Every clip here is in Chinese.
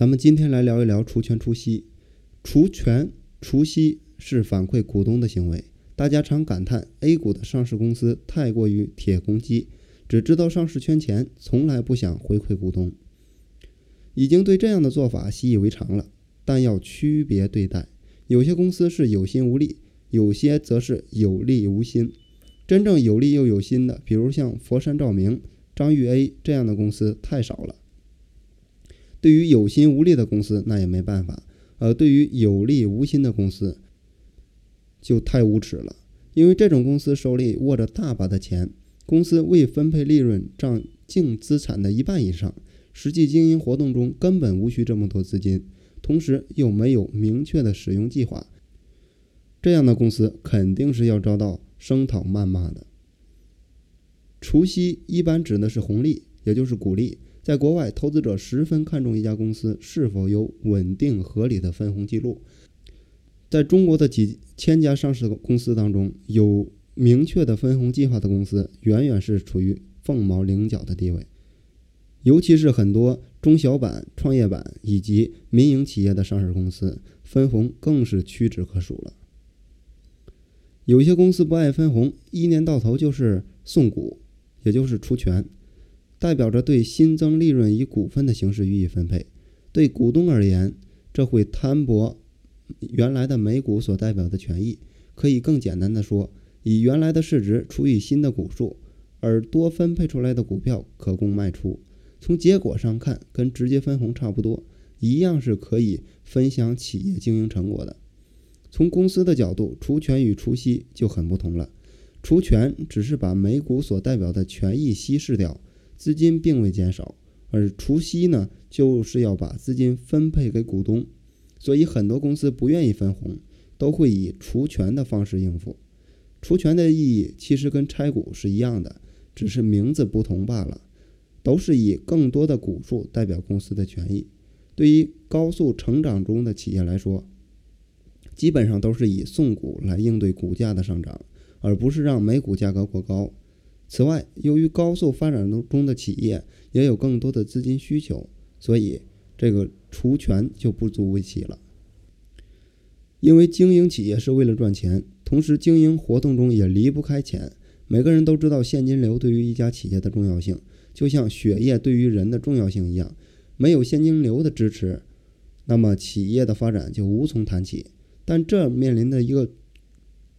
咱们今天来聊一聊除权除息。除权除息是反馈股东的行为。大家常感叹 A 股的上市公司太过于铁公鸡，只知道上市圈钱，从来不想回馈股东。已经对这样的做法习以为常了，但要区别对待。有些公司是有心无力，有些则是有力无心。真正有力又有心的，比如像佛山照明、张裕 A 这样的公司太少了。对于有心无力的公司，那也没办法；而对于有力无心的公司，就太无耻了。因为这种公司手里握着大把的钱，公司未分配利润占净资产的一半以上，实际经营活动中根本无需这么多资金，同时又没有明确的使用计划，这样的公司肯定是要遭到。声讨谩骂的，除息一般指的是红利，也就是股利。在国外，投资者十分看重一家公司是否有稳定合理的分红记录。在中国的几千家上市公司当中，有明确的分红计划的公司，远远是处于凤毛麟角的地位。尤其是很多中小板、创业板以及民营企业的上市公司，分红更是屈指可数了。有些公司不爱分红，一年到头就是送股，也就是除权，代表着对新增利润以股份的形式予以分配。对股东而言，这会摊薄原来的每股所代表的权益。可以更简单的说，以原来的市值除以新的股数，而多分配出来的股票可供卖出。从结果上看，跟直接分红差不多，一样是可以分享企业经营成果的。从公司的角度，除权与除息就很不同了。除权只是把每股所代表的权益稀释掉，资金并未减少；而除息呢，就是要把资金分配给股东。所以很多公司不愿意分红，都会以除权的方式应付。除权的意义其实跟拆股是一样的，只是名字不同罢了，都是以更多的股数代表公司的权益。对于高速成长中的企业来说，基本上都是以送股来应对股价的上涨，而不是让每股价格过高。此外，由于高速发展中的企业也有更多的资金需求，所以这个除权就不足为奇了。因为经营企业是为了赚钱，同时经营活动中也离不开钱。每个人都知道现金流对于一家企业的重要性，就像血液对于人的重要性一样。没有现金流的支持，那么企业的发展就无从谈起。但这面临的一个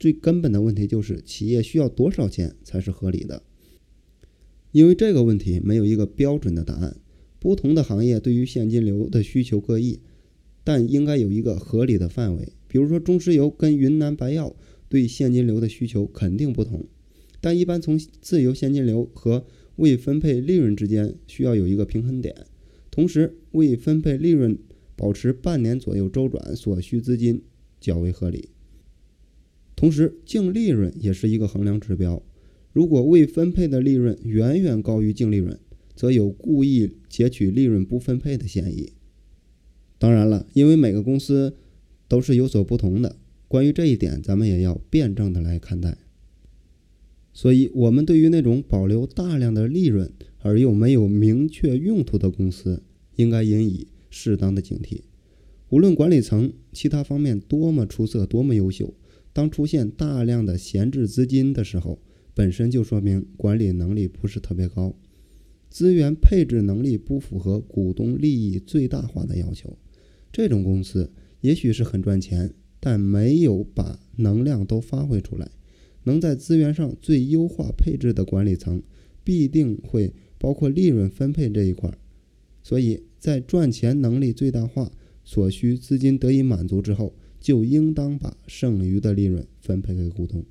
最根本的问题就是，企业需要多少钱才是合理的？因为这个问题没有一个标准的答案，不同的行业对于现金流的需求各异，但应该有一个合理的范围。比如说，中石油跟云南白药对现金流的需求肯定不同，但一般从自由现金流和未分配利润之间需要有一个平衡点，同时未分配利润保持半年左右周转所需资金。较为合理。同时，净利润也是一个衡量指标。如果未分配的利润远远高于净利润，则有故意截取利润不分配的嫌疑。当然了，因为每个公司都是有所不同的，关于这一点，咱们也要辩证的来看待。所以，我们对于那种保留大量的利润而又没有明确用途的公司，应该引以适当的警惕。无论管理层其他方面多么出色、多么优秀，当出现大量的闲置资金的时候，本身就说明管理能力不是特别高，资源配置能力不符合股东利益最大化的要求。这种公司也许是很赚钱，但没有把能量都发挥出来。能在资源上最优化配置的管理层，必定会包括利润分配这一块。所以在赚钱能力最大化。所需资金得以满足之后，就应当把剩余的利润分配给股东。